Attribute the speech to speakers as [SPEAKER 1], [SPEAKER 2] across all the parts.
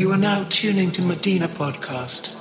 [SPEAKER 1] You are now tuning to Medina Podcast.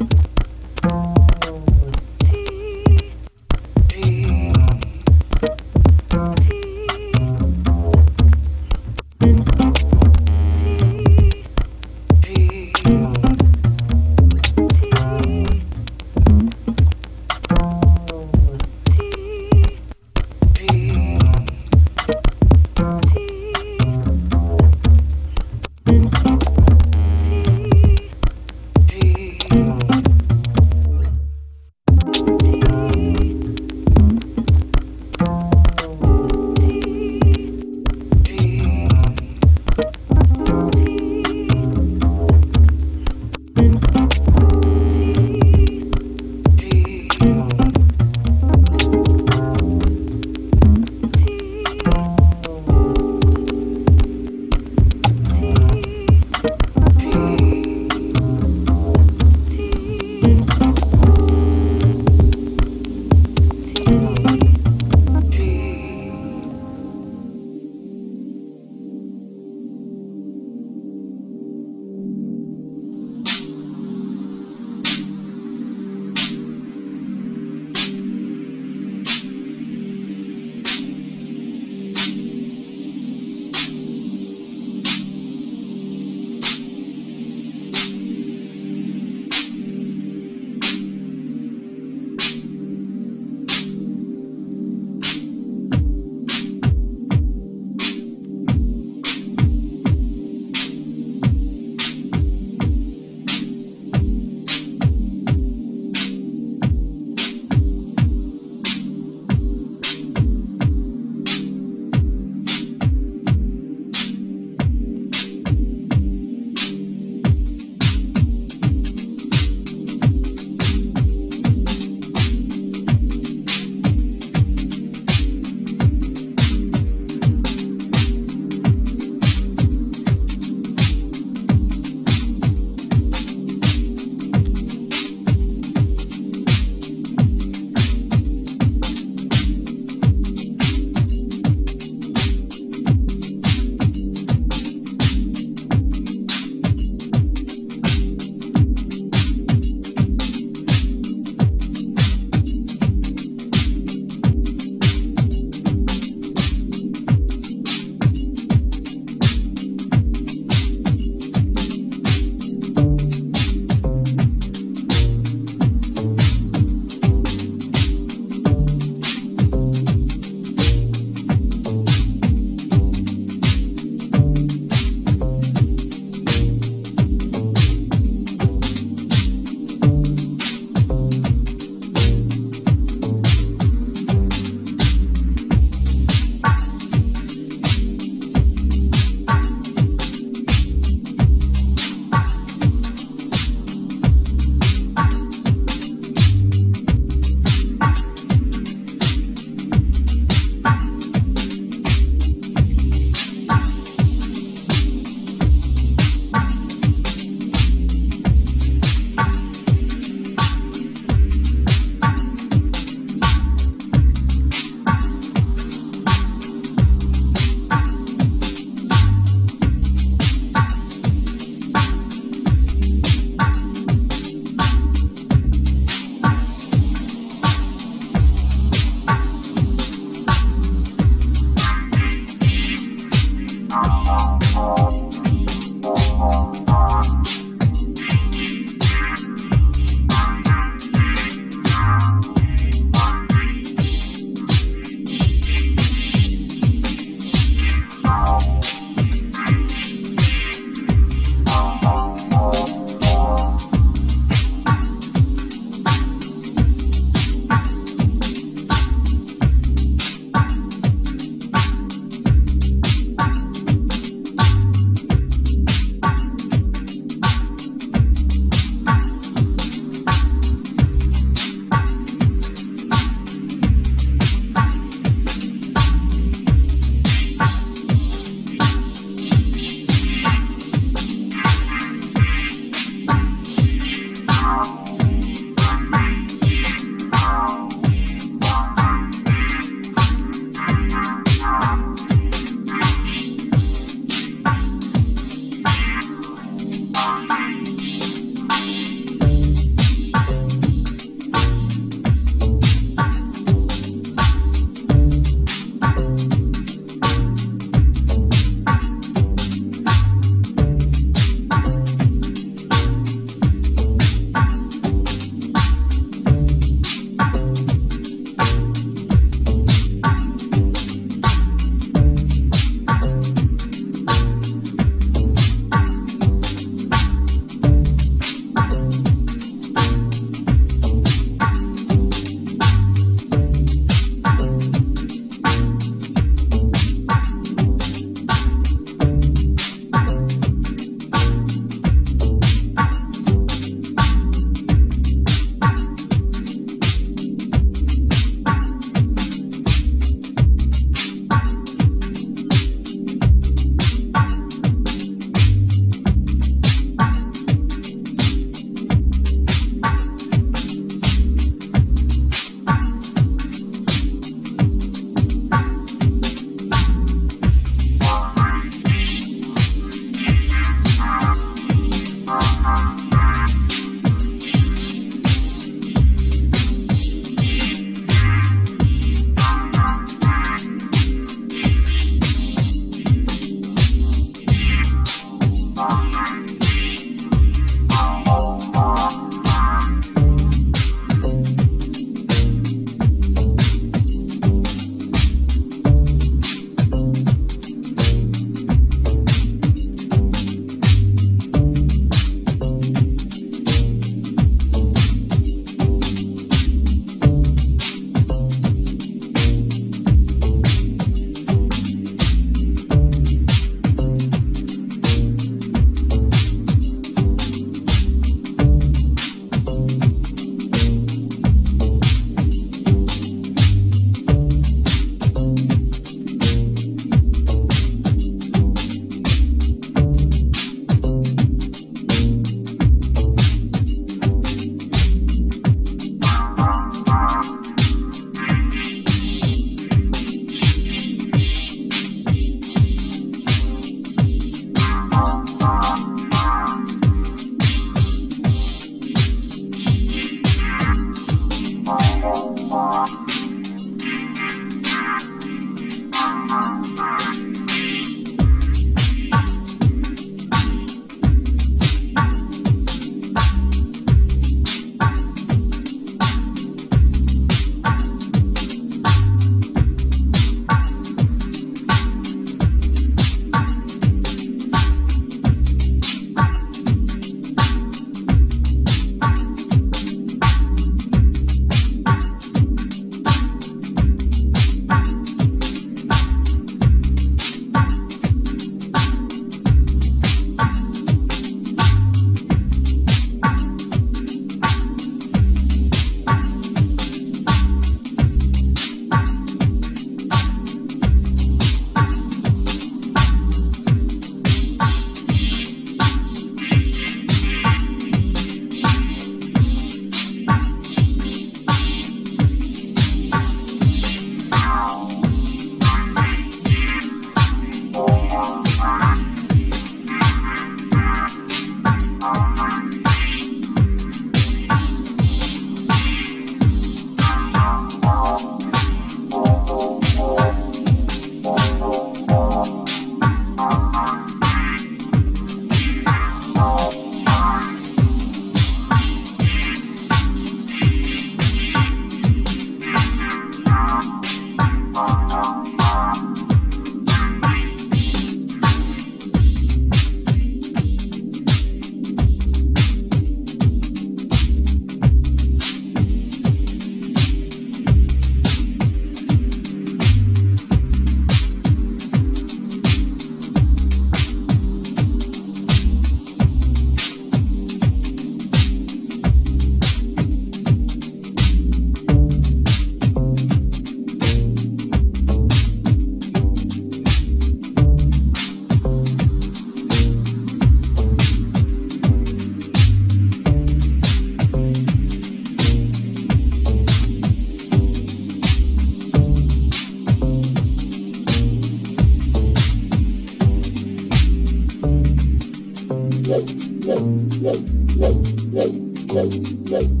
[SPEAKER 2] Thank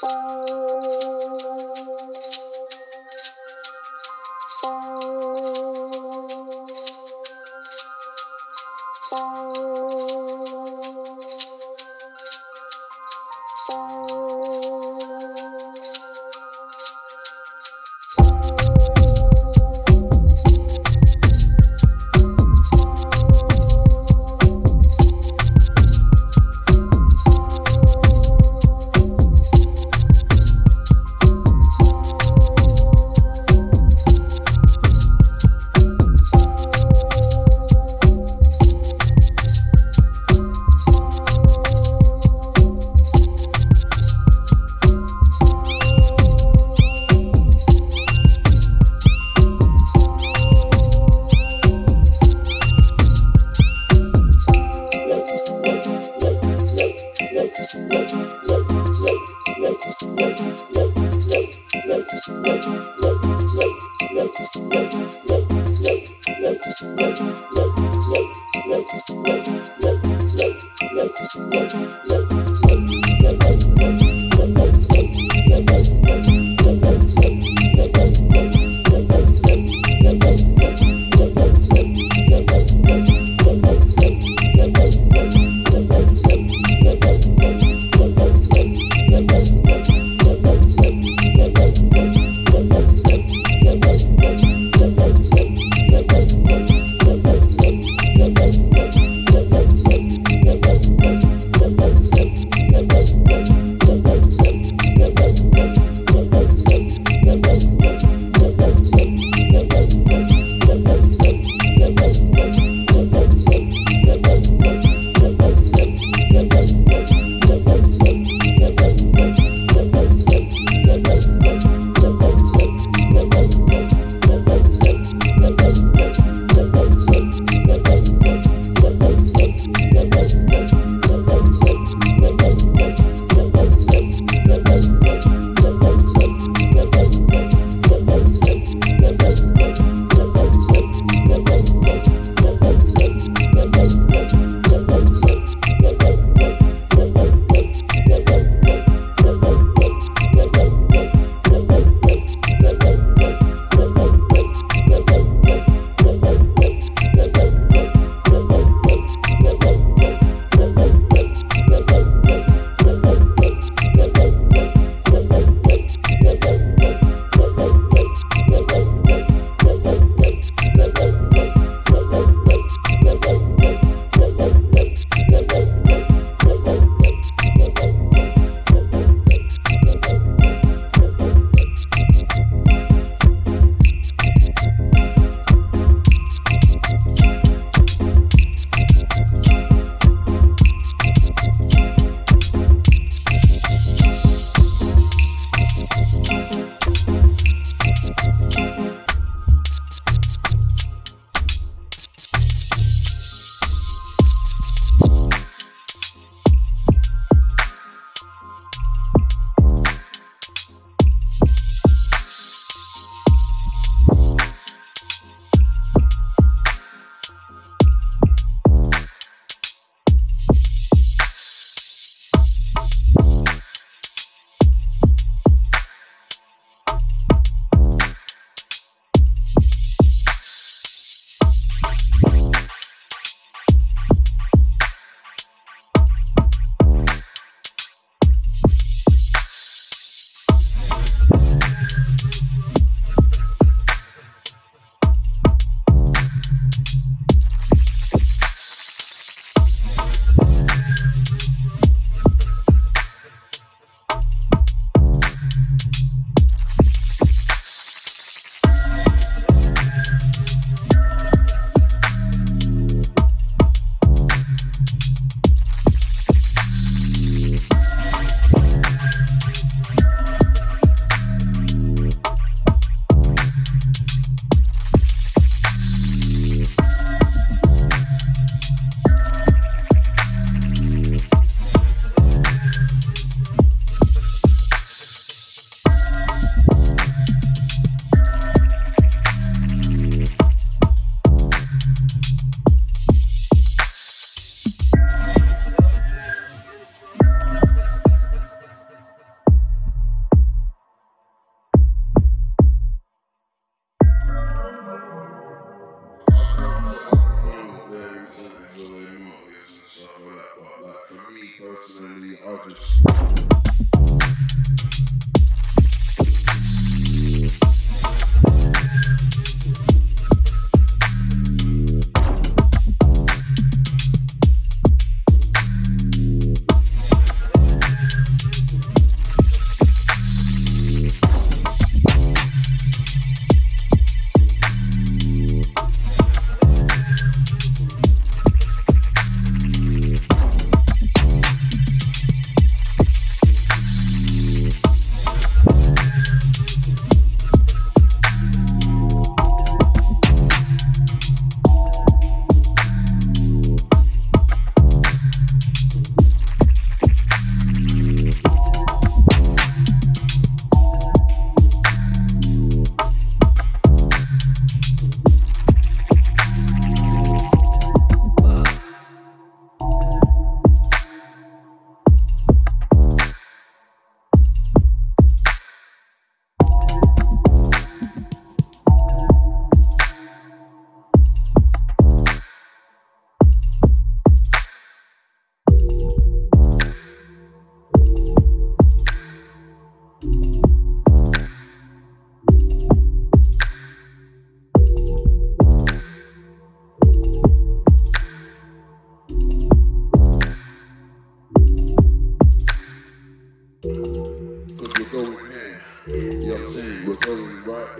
[SPEAKER 2] Thank.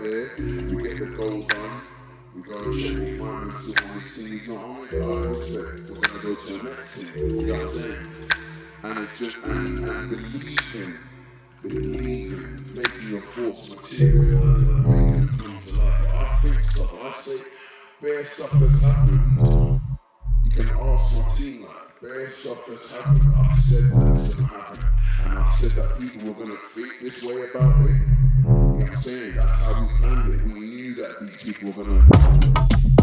[SPEAKER 2] There. We get the goal done. Respect. Oh, we're to go to the next. You know what I'm saying? And it's just, and, and believing, believing, making your thoughts materialize, like making them come to life. I think stuff. I say bare stuff that's happened. You can ask my team like bare stuff that's happened. I said that's gonna happen. And I said that people were gonna think this way about it. You know what I'm saying? That's how we planned it. We knew that these people were gonna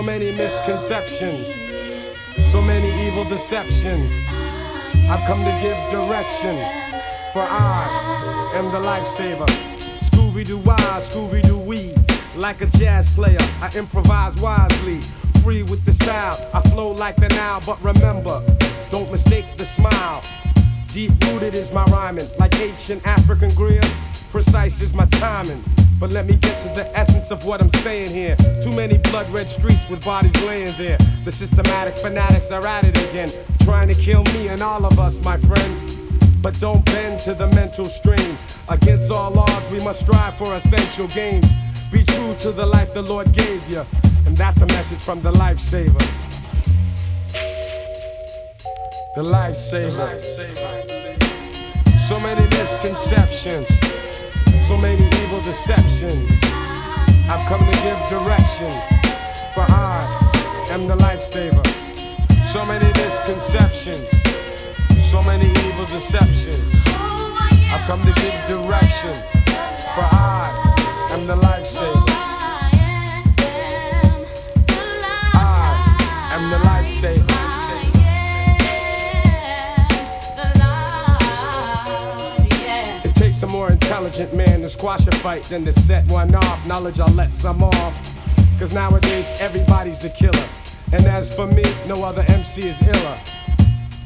[SPEAKER 3] So many misconceptions, so many evil deceptions. I've come to give direction, for I am the lifesaver. Scooby Doo why, Scooby Doo wee. Like a jazz player, I improvise wisely. Free with the style, I flow like the Nile. But remember, don't mistake the smile. Deep rooted is my rhyming, like ancient African griots. Precise is my timing. But let me get to the essence of what I'm saying here. Too many blood red streets with bodies laying there. The systematic fanatics are at it again, trying to kill me and all of us, my friend. But don't bend to the mental stream. Against all odds, we must strive for essential gains. Be true to the life the Lord gave you. And that's a message from the lifesaver. The lifesaver. So many misconceptions, so many evil deceptions. I've come to give direction, for I am the lifesaver. So many misconceptions, so many evil deceptions. I've come to give direction. For I am the lifesaver. Intelligent man to squash a fight than to set one off. Knowledge, I'll let some off. Cause nowadays everybody's a killer. And as for me, no other MC is iller.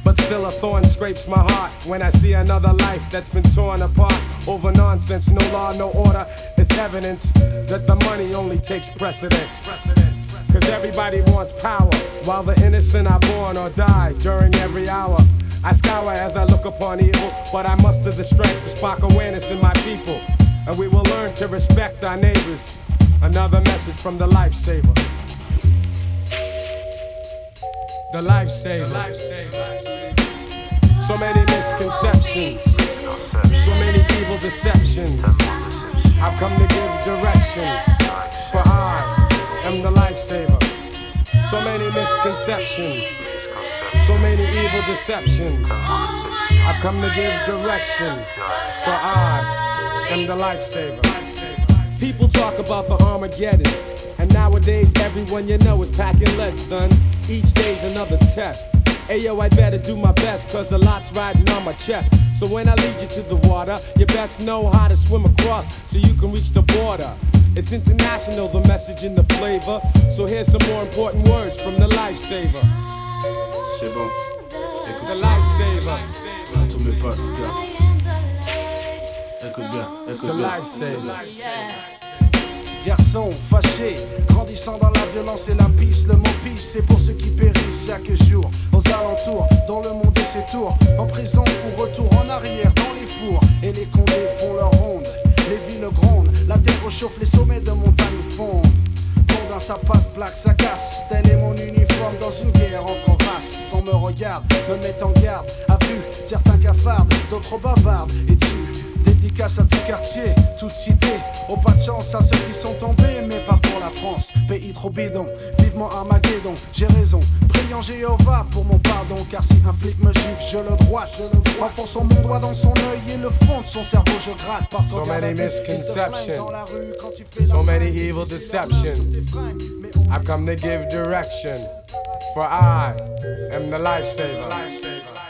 [SPEAKER 3] But still, a thorn scrapes my heart when I see another life that's been torn apart over nonsense. No law, no order. It's evidence that the money only takes precedence. Cause everybody wants power, while the innocent are born or die during every hour. I scour as I look upon evil, but I muster the strength to spark awareness in my people. And we will learn to respect our neighbors. Another message from the lifesaver. The lifesaver. So many misconceptions, so many evil deceptions. I've come to give direction, for I am the lifesaver. So many misconceptions, so many evil deceptions. I've come to give direction, for I am the lifesaver. People talk about the Armageddon, and nowadays everyone you know is packing lead, son. Each day's another test. Ayo, I better do my best, cause a lot's riding on my chest. So when I lead you to the water, you best know how to swim across so you can reach the border. It's international, the message and the flavor. So here's some more important words from the lifesaver.
[SPEAKER 4] C'est bon.
[SPEAKER 3] The lifesaver.
[SPEAKER 4] À tous mes potes, gars. Écoute bien, écoute
[SPEAKER 3] The
[SPEAKER 4] bien.
[SPEAKER 3] lifesaver.
[SPEAKER 5] Garçon fâché, grandissant dans la violence et la pisse, le mot pisse, c'est pour ceux qui périssent chaque jour. Aux alentours, dans le monde et ses tours, en prison ou retour en arrière dans les fours. Et les condés font leur ronde, les villes grondent, la terre chauffe, les sommets de montagne fondent. Ça passe, black, ça casse. Tel est mon uniforme dans une guerre entre races. On me regarde, me met en garde. A vu certains cafardent, d'autres bavardent. Et tu Dédicace à tout quartier, toute cité. Au pas de chance à ceux qui sont tombés, mais pas pour la France. Pays trop bidon, vivement Armageddon. J'ai raison, priant Jéhovah pour mon pardon. Car si un flic me juge, je le droite. Je le. Enfonçant mon doigt dans son œil et le fond de son cerveau, je gratte. Parce
[SPEAKER 3] So
[SPEAKER 5] qu'en
[SPEAKER 3] many misconceptions. So many evil deceptions. I've come to give direction, for I am the lifesaver.